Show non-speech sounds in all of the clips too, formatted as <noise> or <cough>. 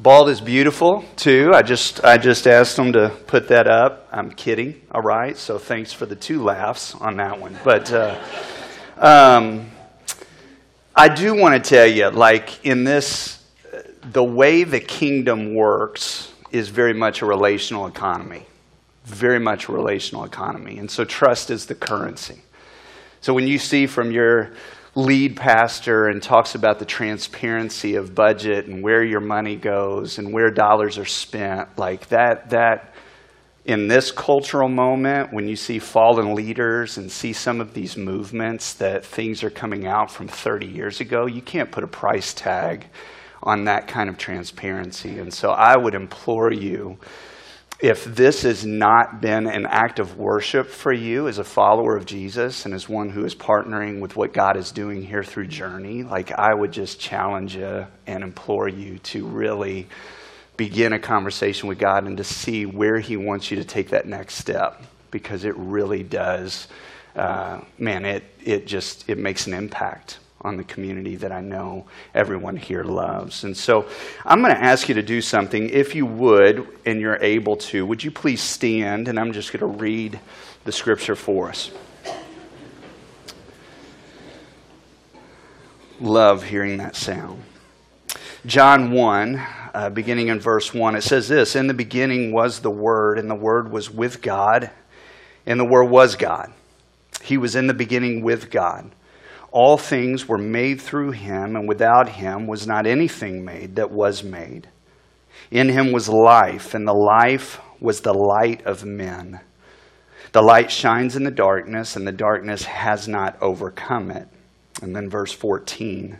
Bald is beautiful too. I just I just asked them to put that up. I'm kidding. All right. So thanks for the two laughs on that one. But uh, um, I do want to tell you, like in this, the way the kingdom works is very much a relational economy. Very much a relational economy. And so trust is the currency. So when you see from your lead pastor and talks about the transparency of budget and where your money goes and where dollars are spent, like that, that in this cultural moment, when you see fallen leaders and see some of these movements that things are coming out from 30 years ago, you can't put a price tag on that kind of transparency. And so I would implore you if this has not been an act of worship for you as a follower of Jesus and as one who is partnering with what God is doing here through Journey, like I would just challenge you and implore you to really begin a conversation with God and to see where He wants you to take that next step because it really does, uh, man, it, it just it makes an impact on the community that I know everyone here loves. And so I'm going to ask you to do something. If you would, and you're able to, would you please stand? And I'm just going to read the scripture for us. Love hearing that sound. John 1, uh, beginning in verse 1, it says this In the beginning was the Word, and the Word was with God, and the Word was God. He was in the beginning with God. All things were made through him, and without him was not anything made that was made. In him was life, and the life was the light of men. The light shines in the darkness, and the darkness has not overcome it. And then verse 14.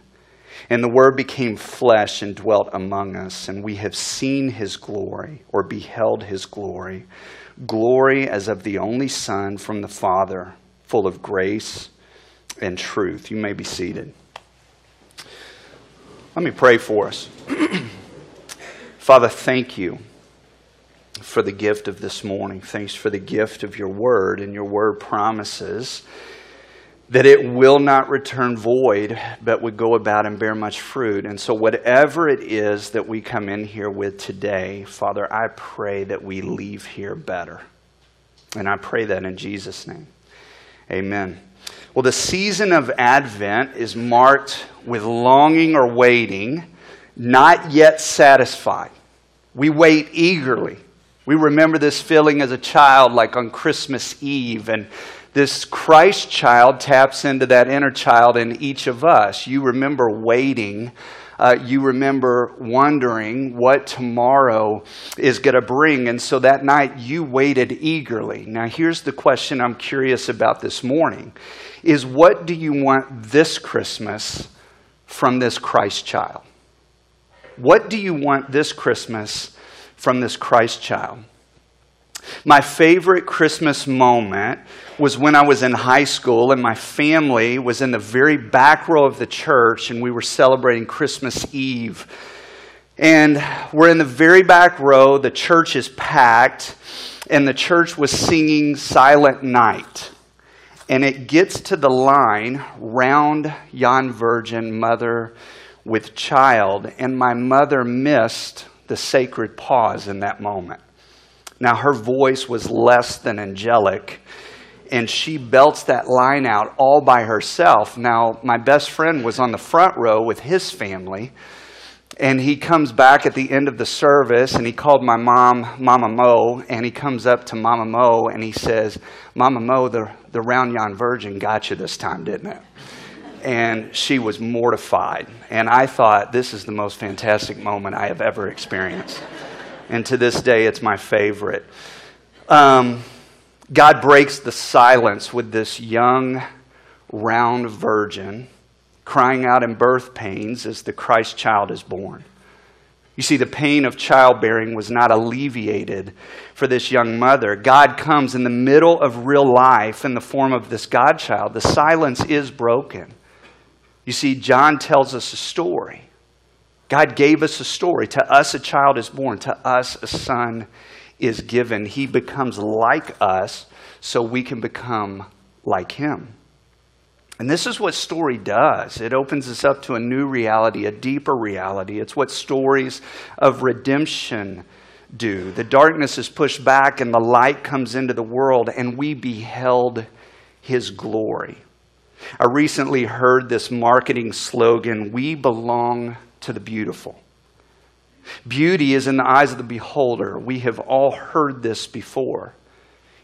And the Word became flesh and dwelt among us, and we have seen his glory, or beheld his glory, glory as of the only Son from the Father, full of grace and truth. You may be seated. Let me pray for us. <clears throat> Father, thank you for the gift of this morning. Thanks for the gift of your word, and your word promises that it will not return void, but would go about and bear much fruit. And so, whatever it is that we come in here with today, Father, I pray that we leave here better. And I pray that in Jesus' name. Amen. Well, the season of Advent is marked with longing or waiting, not yet satisfied. We wait eagerly. We remember this feeling as a child, like on Christmas Eve, and this Christ child taps into that inner child in each of us. You remember waiting uh, you remember wondering what tomorrow is going to bring. And so that night you waited eagerly. Now, here's the question I'm curious about this morning is what do you want this Christmas from this Christ child? What do you want this Christmas from this Christ child? My favorite Christmas moment was when I was in high school and my family was in the very back row of the church and we were celebrating Christmas Eve. And we're in the very back row, the church is packed, and the church was singing Silent Night. And it gets to the line, round yon virgin mother with child, and my mother missed the sacred pause in that moment. Now, her voice was less than angelic, and she belts that line out all by herself. Now, my best friend was on the front row with his family, and he comes back at the end of the service and he called my mom Mama Mo, and he comes up to Mama Mo and he says, Mama Mo, the, the round yon virgin got you this time, didn't it? And she was mortified. And I thought, this is the most fantastic moment I have ever experienced and to this day it's my favorite. Um, God breaks the silence with this young, round virgin crying out in birth pains as the Christ child is born. You see, the pain of childbearing was not alleviated for this young mother. God comes in the middle of real life in the form of this Godchild. The silence is broken. You see, John tells us a story God gave us a story. To us, a child is born. To us, a son is given. He becomes like us so we can become like him. And this is what story does. It opens us up to a new reality, a deeper reality. It's what stories of redemption do. The darkness is pushed back and the light comes into the world, and we beheld his glory. I recently heard this marketing slogan We belong to the beautiful. Beauty is in the eyes of the beholder. We have all heard this before.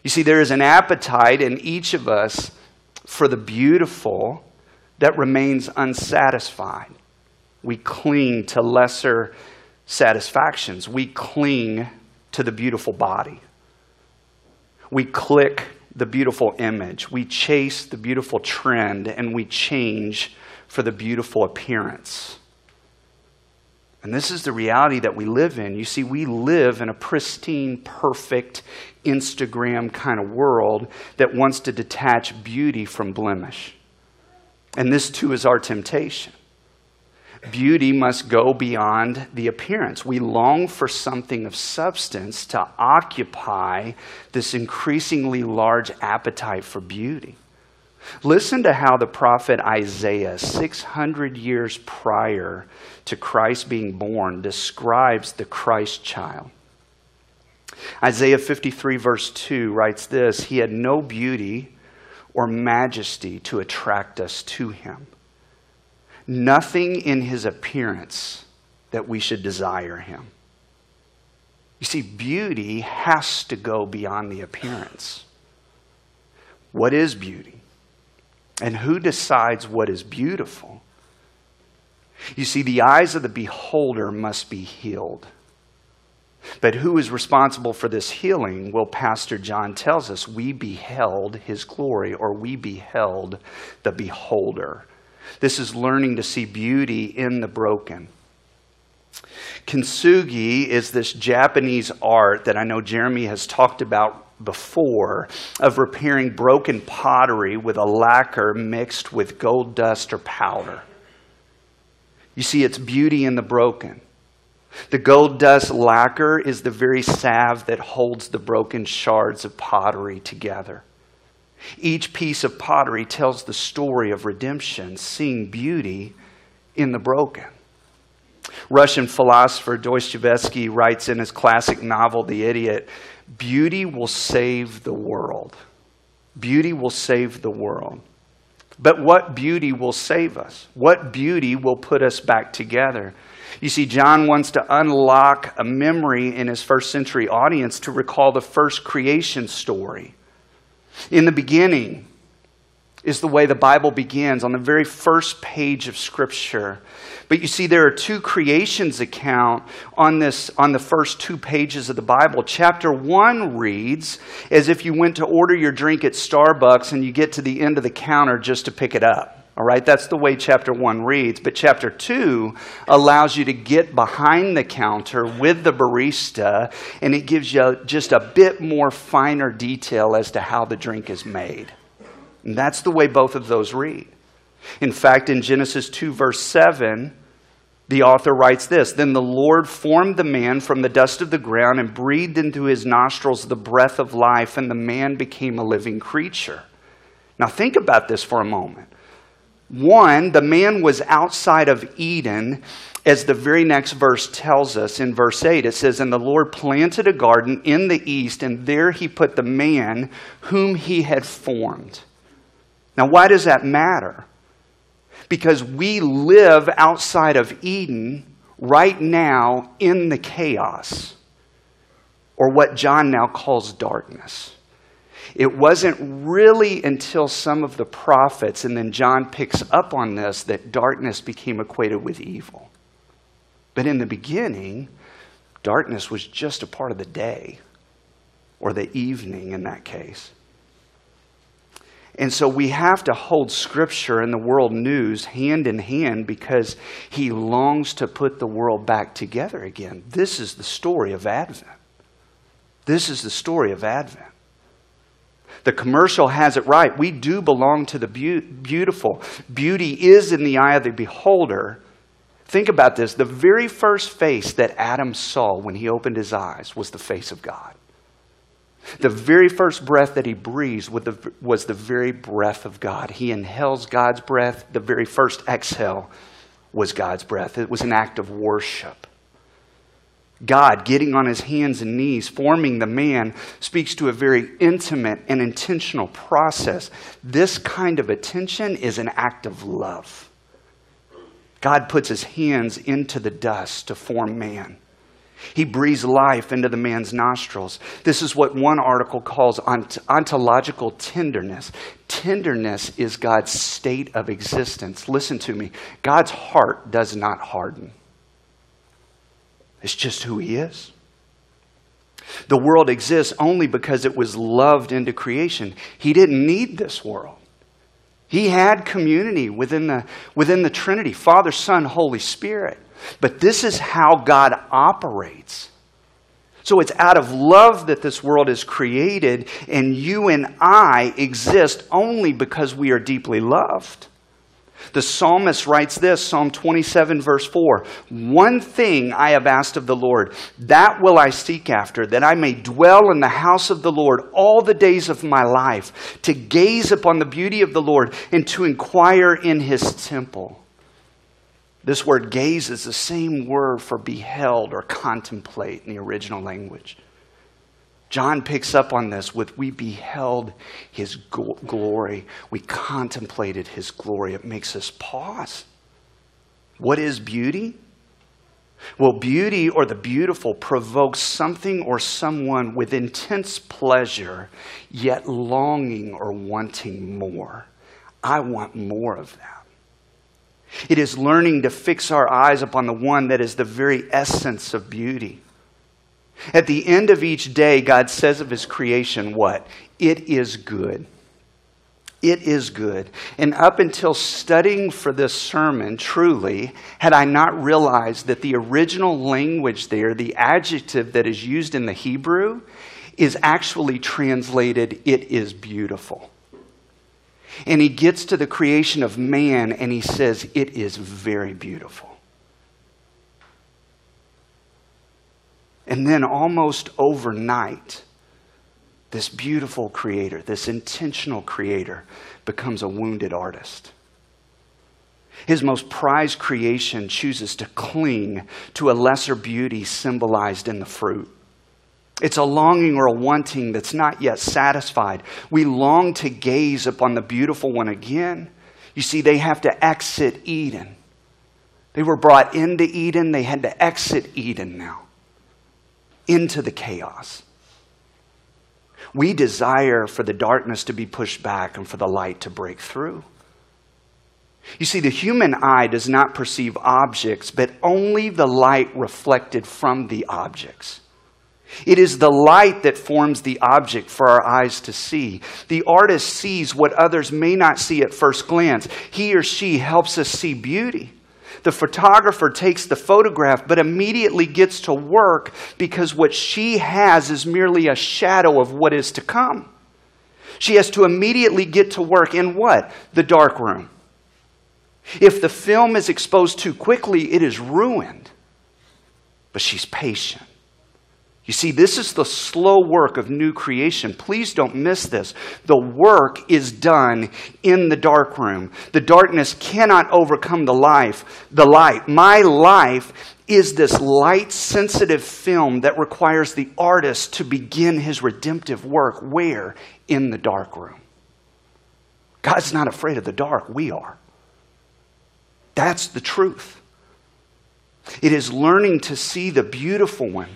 You see, there is an appetite in each of us for the beautiful that remains unsatisfied. We cling to lesser satisfactions. We cling to the beautiful body. We click the beautiful image. We chase the beautiful trend and we change for the beautiful appearance. And this is the reality that we live in. You see, we live in a pristine, perfect, Instagram kind of world that wants to detach beauty from blemish. And this too is our temptation. Beauty must go beyond the appearance. We long for something of substance to occupy this increasingly large appetite for beauty. Listen to how the prophet Isaiah, 600 years prior to Christ being born, describes the Christ child. Isaiah 53, verse 2 writes this He had no beauty or majesty to attract us to him, nothing in his appearance that we should desire him. You see, beauty has to go beyond the appearance. What is beauty? And who decides what is beautiful? You see, the eyes of the beholder must be healed. But who is responsible for this healing? Well, Pastor John tells us we beheld his glory, or we beheld the beholder. This is learning to see beauty in the broken. Kintsugi is this Japanese art that I know Jeremy has talked about before of repairing broken pottery with a lacquer mixed with gold dust or powder. You see, it's beauty in the broken. The gold dust lacquer is the very salve that holds the broken shards of pottery together. Each piece of pottery tells the story of redemption, seeing beauty in the broken. Russian philosopher Dostoevsky writes in his classic novel, The Idiot, Beauty will save the world. Beauty will save the world. But what beauty will save us? What beauty will put us back together? You see, John wants to unlock a memory in his first century audience to recall the first creation story. In the beginning is the way the Bible begins, on the very first page of Scripture. But you see, there are two creations account on this on the first two pages of the Bible. Chapter one reads as if you went to order your drink at Starbucks and you get to the end of the counter just to pick it up. All right, that's the way chapter one reads. But chapter two allows you to get behind the counter with the barista, and it gives you just a bit more finer detail as to how the drink is made. And that's the way both of those read. In fact, in Genesis 2, verse 7, the author writes this Then the Lord formed the man from the dust of the ground and breathed into his nostrils the breath of life, and the man became a living creature. Now, think about this for a moment. One, the man was outside of Eden, as the very next verse tells us in verse 8. It says, And the Lord planted a garden in the east, and there he put the man whom he had formed. Now, why does that matter? because we live outside of Eden right now in the chaos, or what John now calls darkness. It wasn't really until some of the prophets, and then John picks up on this, that darkness became equated with evil. But in the beginning, darkness was just a part of the day, or the evening in that case. And so we have to hold Scripture and the world news hand in hand because he longs to put the world back together again. This is the story of Advent. This is the story of Advent. The commercial has it right. We do belong to the be- beautiful. Beauty is in the eye of the beholder. Think about this. The very first face that Adam saw when he opened his eyes was the face of God. The very first breath that he breathes was the very breath of God. He inhales God's breath. The very first exhale was God's breath. It was an act of worship. God, getting on his hands and knees, forming the man, speaks to a very intimate and intentional process. This kind of attention is an act of love. God puts his hands into the dust to form man. He breathes life into the man's nostrils. This is what one article calls ont- ontological tenderness. Tenderness is God's state of existence. Listen to me God's heart does not harden, it's just who He is. The world exists only because it was loved into creation. He didn't need this world. He had community within the, within the Trinity Father, Son, Holy Spirit. But this is how God operates. So it's out of love that this world is created, and you and I exist only because we are deeply loved. The psalmist writes this Psalm 27, verse 4 One thing I have asked of the Lord, that will I seek after, that I may dwell in the house of the Lord all the days of my life, to gaze upon the beauty of the Lord and to inquire in his temple. This word gaze is the same word for beheld or contemplate in the original language. John picks up on this with we beheld his glory. We contemplated his glory. It makes us pause. What is beauty? Well, beauty or the beautiful provokes something or someone with intense pleasure, yet longing or wanting more. I want more of that. It is learning to fix our eyes upon the one that is the very essence of beauty. At the end of each day, God says of his creation, what? It is good. It is good. And up until studying for this sermon, truly, had I not realized that the original language there, the adjective that is used in the Hebrew, is actually translated, it is beautiful. And he gets to the creation of man and he says, It is very beautiful. And then almost overnight, this beautiful creator, this intentional creator, becomes a wounded artist. His most prized creation chooses to cling to a lesser beauty symbolized in the fruit. It's a longing or a wanting that's not yet satisfied. We long to gaze upon the beautiful one again. You see, they have to exit Eden. They were brought into Eden, they had to exit Eden now, into the chaos. We desire for the darkness to be pushed back and for the light to break through. You see, the human eye does not perceive objects, but only the light reflected from the objects. It is the light that forms the object for our eyes to see. The artist sees what others may not see at first glance. He or she helps us see beauty. The photographer takes the photograph but immediately gets to work because what she has is merely a shadow of what is to come. She has to immediately get to work in what? The dark room. If the film is exposed too quickly, it is ruined. But she's patient. You see, this is the slow work of new creation. Please don't miss this. The work is done in the dark room. The darkness cannot overcome the life, the light. My life is this light sensitive film that requires the artist to begin his redemptive work where? In the dark room. God's not afraid of the dark, we are. That's the truth. It is learning to see the beautiful one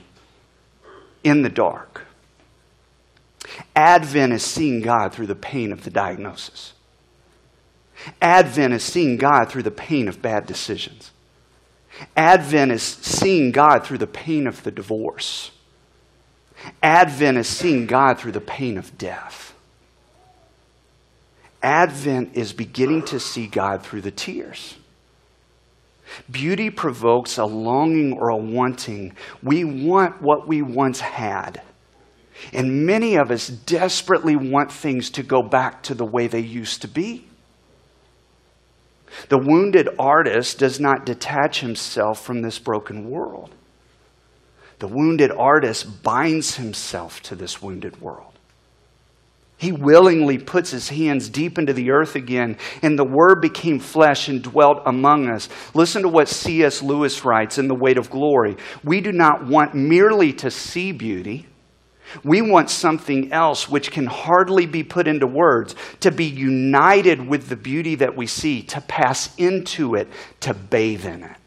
in the dark. Advent is seeing God through the pain of the diagnosis. Advent is seeing God through the pain of bad decisions. Advent is seeing God through the pain of the divorce. Advent is seeing God through the pain of death. Advent is beginning to see God through the tears. Beauty provokes a longing or a wanting. We want what we once had. And many of us desperately want things to go back to the way they used to be. The wounded artist does not detach himself from this broken world. The wounded artist binds himself to this wounded world. He willingly puts his hands deep into the earth again, and the Word became flesh and dwelt among us. Listen to what C.S. Lewis writes in The Weight of Glory. We do not want merely to see beauty. We want something else which can hardly be put into words, to be united with the beauty that we see, to pass into it, to bathe in it.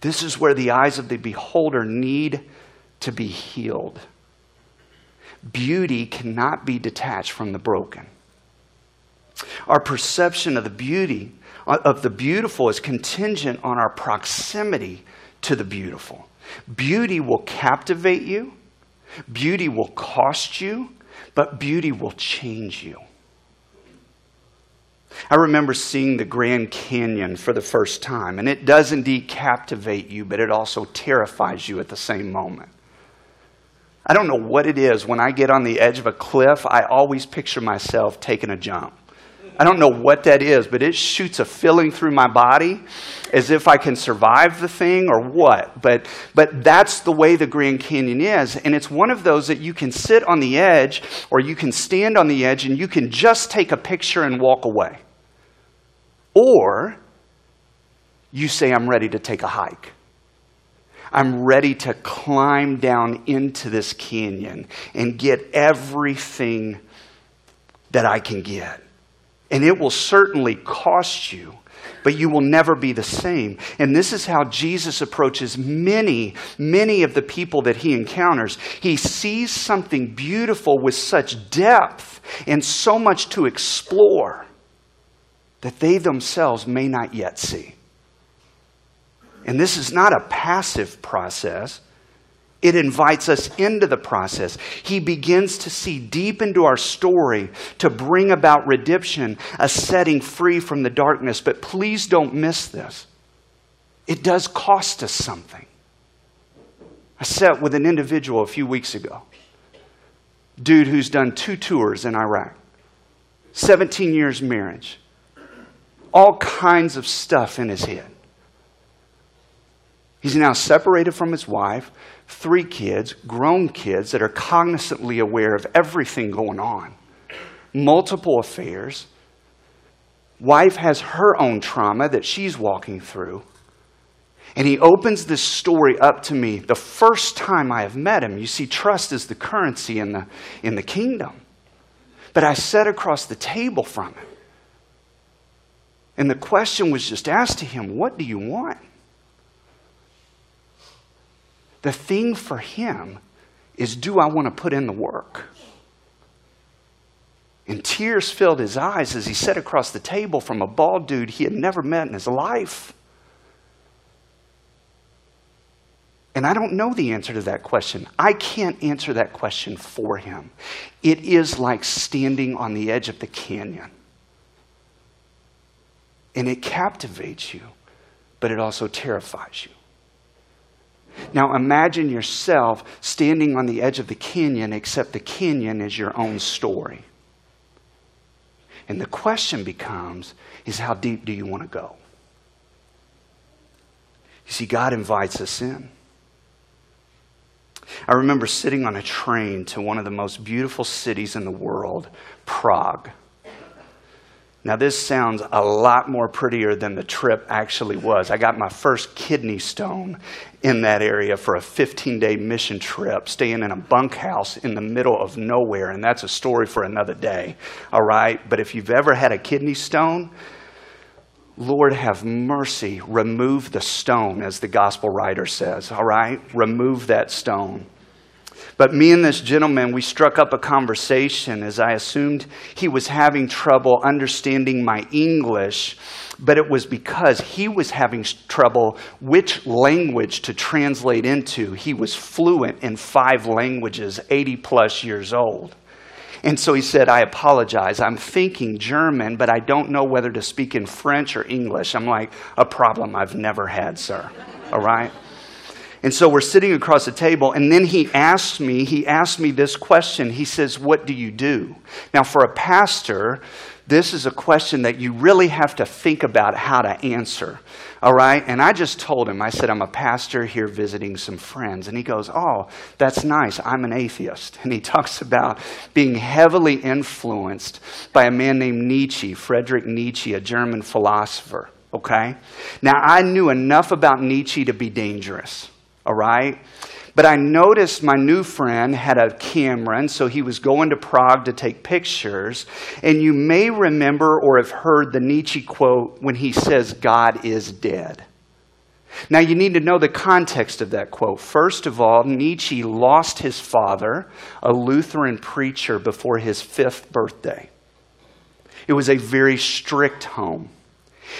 This is where the eyes of the beholder need to be healed. Beauty cannot be detached from the broken. Our perception of the beauty of the beautiful is contingent on our proximity to the beautiful. Beauty will captivate you, beauty will cost you, but beauty will change you. I remember seeing the Grand Canyon for the first time, and it does indeed captivate you, but it also terrifies you at the same moment. I don't know what it is. When I get on the edge of a cliff, I always picture myself taking a jump. I don't know what that is, but it shoots a feeling through my body as if I can survive the thing or what. But, but that's the way the Grand Canyon is. And it's one of those that you can sit on the edge or you can stand on the edge and you can just take a picture and walk away. Or you say, I'm ready to take a hike. I'm ready to climb down into this canyon and get everything that I can get. And it will certainly cost you, but you will never be the same. And this is how Jesus approaches many, many of the people that he encounters. He sees something beautiful with such depth and so much to explore that they themselves may not yet see. And this is not a passive process. It invites us into the process. He begins to see deep into our story to bring about redemption, a setting free from the darkness. But please don't miss this. It does cost us something. I sat with an individual a few weeks ago, dude who's done two tours in Iraq, 17 years marriage, all kinds of stuff in his head. He's now separated from his wife, three kids, grown kids that are cognizantly aware of everything going on, multiple affairs. Wife has her own trauma that she's walking through. And he opens this story up to me the first time I have met him. You see, trust is the currency in the, in the kingdom. But I sat across the table from him. And the question was just asked to him, What do you want? The thing for him is do I want to put in the work? And tears filled his eyes as he sat across the table from a bald dude he had never met in his life. And I don't know the answer to that question. I can't answer that question for him. It is like standing on the edge of the canyon. And it captivates you, but it also terrifies you. Now imagine yourself standing on the edge of the canyon, except the canyon is your own story. And the question becomes is how deep do you want to go? You see, God invites us in. I remember sitting on a train to one of the most beautiful cities in the world, Prague. Now, this sounds a lot more prettier than the trip actually was. I got my first kidney stone in that area for a 15 day mission trip, staying in a bunkhouse in the middle of nowhere, and that's a story for another day, all right? But if you've ever had a kidney stone, Lord have mercy, remove the stone, as the gospel writer says, all right? Remove that stone. But me and this gentleman, we struck up a conversation as I assumed he was having trouble understanding my English, but it was because he was having trouble which language to translate into. He was fluent in five languages, 80 plus years old. And so he said, I apologize. I'm thinking German, but I don't know whether to speak in French or English. I'm like, a problem I've never had, sir. All right? And so we're sitting across the table, and then he asks me, he asked me this question. He says, What do you do? Now, for a pastor, this is a question that you really have to think about how to answer. All right? And I just told him, I said, I'm a pastor here visiting some friends. And he goes, Oh, that's nice. I'm an atheist. And he <laughs> talks about being heavily influenced by a man named Nietzsche, Friedrich Nietzsche, a German philosopher. Okay? Now, I knew enough about Nietzsche to be dangerous all right? But I noticed my new friend had a camera, and so he was going to Prague to take pictures. And you may remember or have heard the Nietzsche quote when he says, God is dead. Now, you need to know the context of that quote. First of all, Nietzsche lost his father, a Lutheran preacher, before his fifth birthday. It was a very strict home.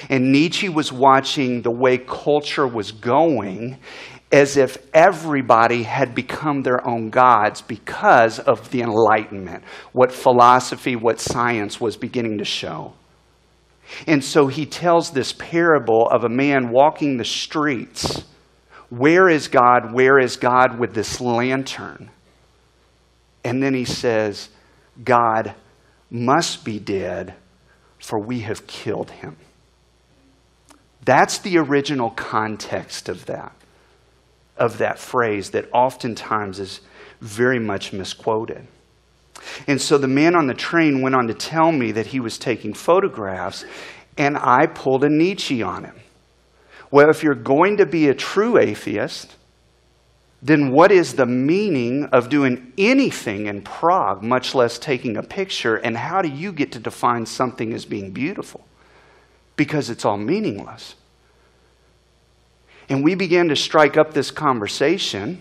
And Nietzsche was watching the way culture was going, as if everybody had become their own gods because of the Enlightenment, what philosophy, what science was beginning to show. And so he tells this parable of a man walking the streets. Where is God? Where is God with this lantern? And then he says, God must be dead, for we have killed him. That's the original context of that of that phrase that oftentimes is very much misquoted. And so the man on the train went on to tell me that he was taking photographs, and I pulled a Nietzsche on him. Well, if you're going to be a true atheist, then what is the meaning of doing anything in Prague, much less taking a picture? And how do you get to define something as being beautiful? Because it's all meaningless. And we began to strike up this conversation.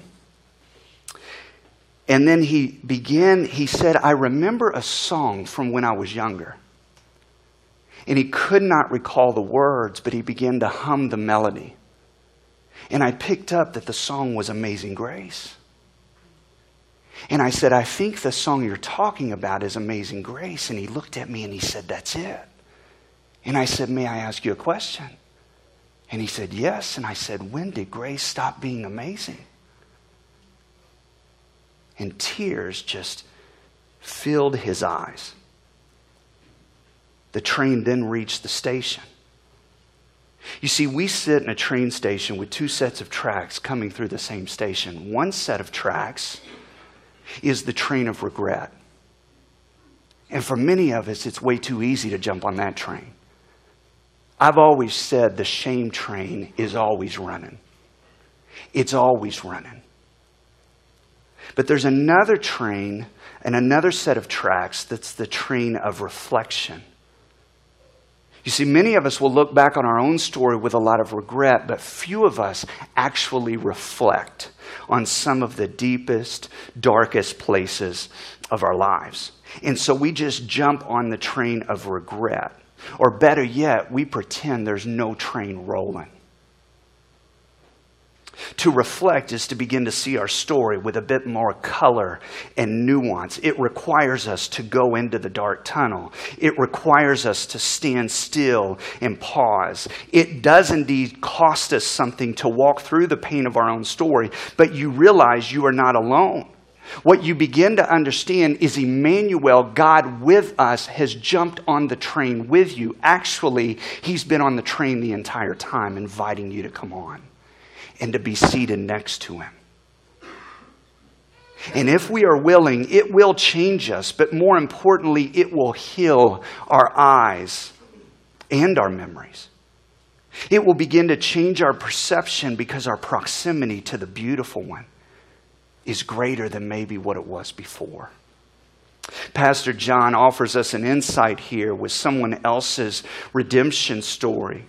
And then he began, he said, I remember a song from when I was younger. And he could not recall the words, but he began to hum the melody. And I picked up that the song was Amazing Grace. And I said, I think the song you're talking about is Amazing Grace. And he looked at me and he said, That's it. And I said, May I ask you a question? And he said, Yes. And I said, When did grace stop being amazing? And tears just filled his eyes. The train then reached the station. You see, we sit in a train station with two sets of tracks coming through the same station. One set of tracks is the train of regret. And for many of us, it's way too easy to jump on that train. I've always said the shame train is always running. It's always running. But there's another train and another set of tracks that's the train of reflection. You see, many of us will look back on our own story with a lot of regret, but few of us actually reflect on some of the deepest, darkest places of our lives. And so we just jump on the train of regret. Or better yet, we pretend there's no train rolling. To reflect is to begin to see our story with a bit more color and nuance. It requires us to go into the dark tunnel. It requires us to stand still and pause. It does indeed cost us something to walk through the pain of our own story, but you realize you are not alone. What you begin to understand is Emmanuel, God with us, has jumped on the train with you. Actually, He's been on the train the entire time, inviting you to come on and to be seated next to Him. And if we are willing, it will change us, but more importantly, it will heal our eyes and our memories. It will begin to change our perception because our proximity to the beautiful one is greater than maybe what it was before. Pastor John offers us an insight here with someone else's redemption story.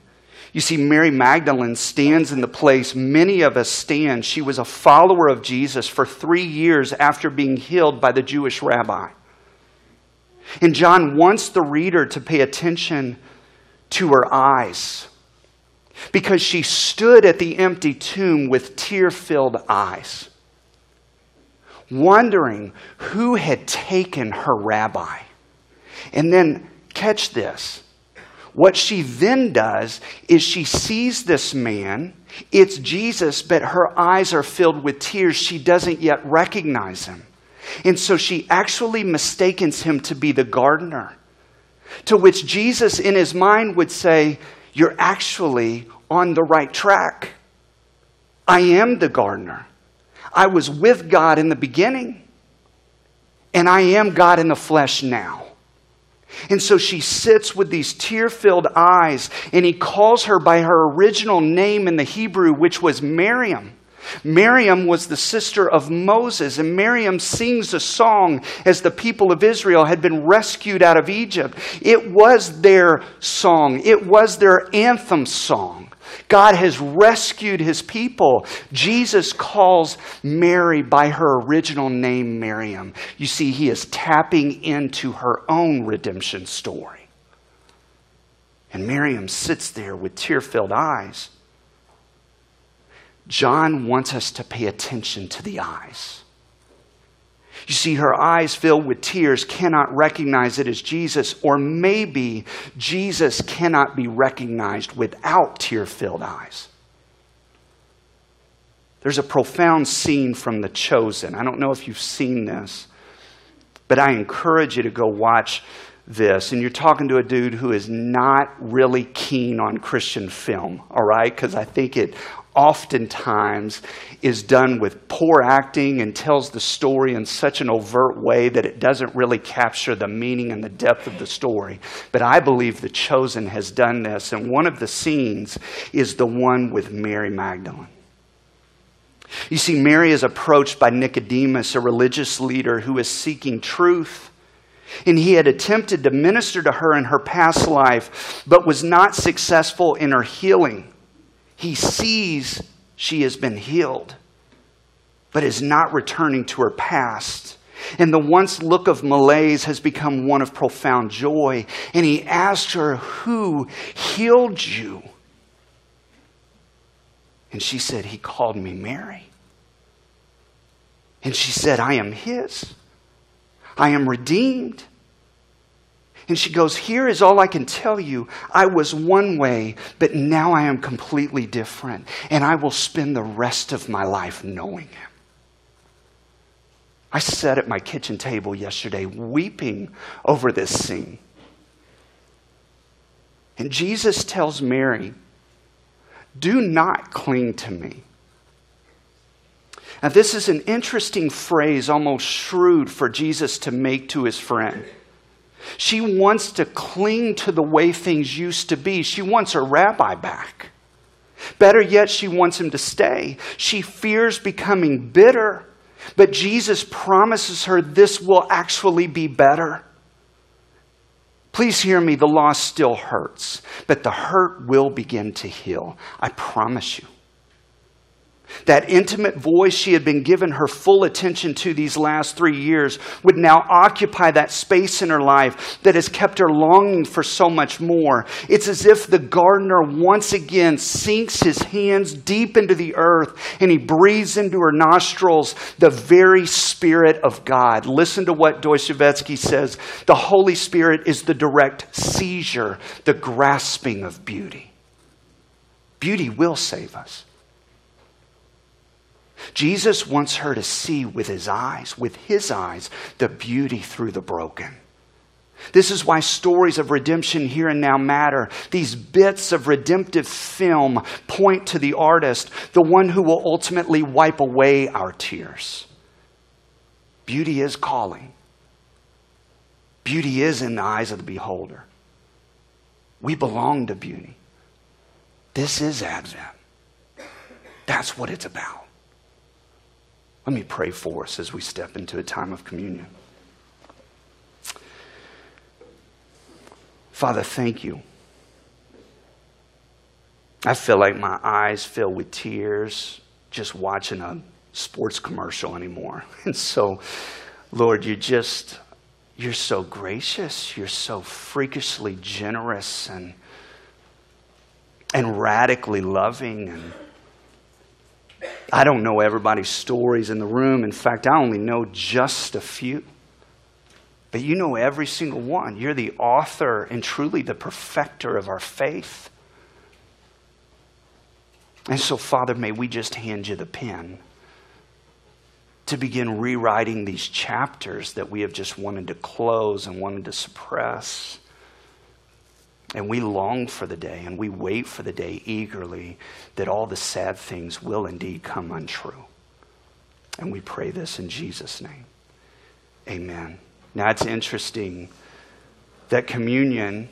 You see, Mary Magdalene stands in the place many of us stand. She was a follower of Jesus for three years after being healed by the Jewish rabbi. And John wants the reader to pay attention to her eyes because she stood at the empty tomb with tear filled eyes wondering who had taken her rabbi. And then, catch this. what she then does is she sees this man. It's Jesus, but her eyes are filled with tears. She doesn't yet recognize him. And so she actually mistakes him to be the gardener. To which Jesus, in his mind, would say, You're actually on the right track. I am the gardener. I was with God in the beginning, and I am God in the flesh now. And so she sits with these tear filled eyes, and he calls her by her original name in the Hebrew, which was Miriam. Miriam was the sister of Moses, and Miriam sings a song as the people of Israel had been rescued out of Egypt. It was their song, it was their anthem song. God has rescued his people. Jesus calls Mary by her original name, Miriam. You see, he is tapping into her own redemption story. And Miriam sits there with tear filled eyes. John wants us to pay attention to the eyes. You see, her eyes filled with tears cannot recognize it as Jesus, or maybe Jesus cannot be recognized without tear filled eyes. There's a profound scene from The Chosen. I don't know if you've seen this, but I encourage you to go watch this. And you're talking to a dude who is not really keen on Christian film, all right? Because I think it oftentimes is done with poor acting and tells the story in such an overt way that it doesn't really capture the meaning and the depth of the story. But I believe The Chosen has done this, and one of the scenes is the one with Mary Magdalene. You see, Mary is approached by Nicodemus, a religious leader who is seeking truth. And he had attempted to minister to her in her past life, but was not successful in her healing. He sees she has been healed, but is not returning to her past. And the once look of malaise has become one of profound joy. And he asked her, Who healed you? And she said, He called me Mary. And she said, I am his. I am redeemed. And she goes, Here is all I can tell you. I was one way, but now I am completely different. And I will spend the rest of my life knowing him. I sat at my kitchen table yesterday weeping over this scene. And Jesus tells Mary, Do not cling to me. Now, this is an interesting phrase, almost shrewd for Jesus to make to his friend. She wants to cling to the way things used to be. She wants her rabbi back. Better yet, she wants him to stay. She fears becoming bitter, but Jesus promises her this will actually be better. Please hear me, the loss still hurts, but the hurt will begin to heal. I promise you. That intimate voice she had been given her full attention to these last three years would now occupy that space in her life that has kept her longing for so much more. It's as if the gardener once again sinks his hands deep into the earth and he breathes into her nostrils the very Spirit of God. Listen to what Dostoevsky says the Holy Spirit is the direct seizure, the grasping of beauty. Beauty will save us. Jesus wants her to see with his eyes, with his eyes, the beauty through the broken. This is why stories of redemption here and now matter. These bits of redemptive film point to the artist, the one who will ultimately wipe away our tears. Beauty is calling, beauty is in the eyes of the beholder. We belong to beauty. This is Advent. That's what it's about. Let me pray for us as we step into a time of communion. Father, thank you. I feel like my eyes fill with tears just watching a sports commercial anymore. <laughs> And so, Lord, you just, you're so gracious. You're so freakishly generous and, and radically loving and I don't know everybody's stories in the room. In fact, I only know just a few. But you know every single one. You're the author and truly the perfecter of our faith. And so, Father, may we just hand you the pen to begin rewriting these chapters that we have just wanted to close and wanted to suppress. And we long for the day and we wait for the day eagerly that all the sad things will indeed come untrue. And we pray this in Jesus' name. Amen. Now it's interesting that communion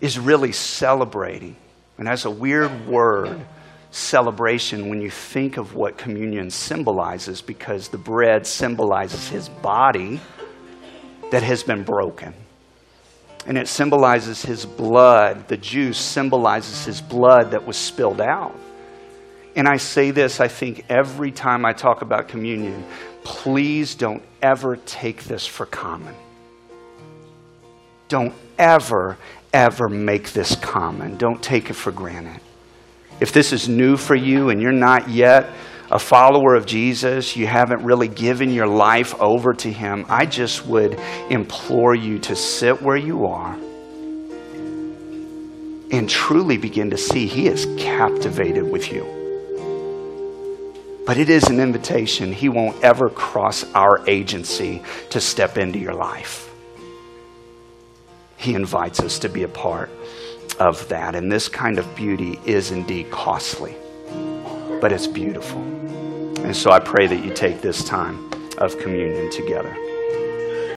is really celebrating. And that's a weird word, celebration, when you think of what communion symbolizes, because the bread symbolizes his body that has been broken. And it symbolizes his blood. The juice symbolizes his blood that was spilled out. And I say this, I think, every time I talk about communion please don't ever take this for common. Don't ever, ever make this common. Don't take it for granted. If this is new for you and you're not yet a follower of Jesus, you haven't really given your life over to Him, I just would implore you to sit where you are and truly begin to see He is captivated with you. But it is an invitation. He won't ever cross our agency to step into your life. He invites us to be a part of that. And this kind of beauty is indeed costly, but it's beautiful. And so I pray that you take this time of communion together.